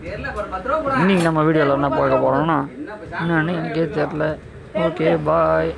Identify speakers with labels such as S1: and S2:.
S1: இன்னைக்கு நம்ம வீடியோவில் என்ன பார்க்க போகிறோம்னா என்னன்னு எனக்கே தெரில ஓகே பாய்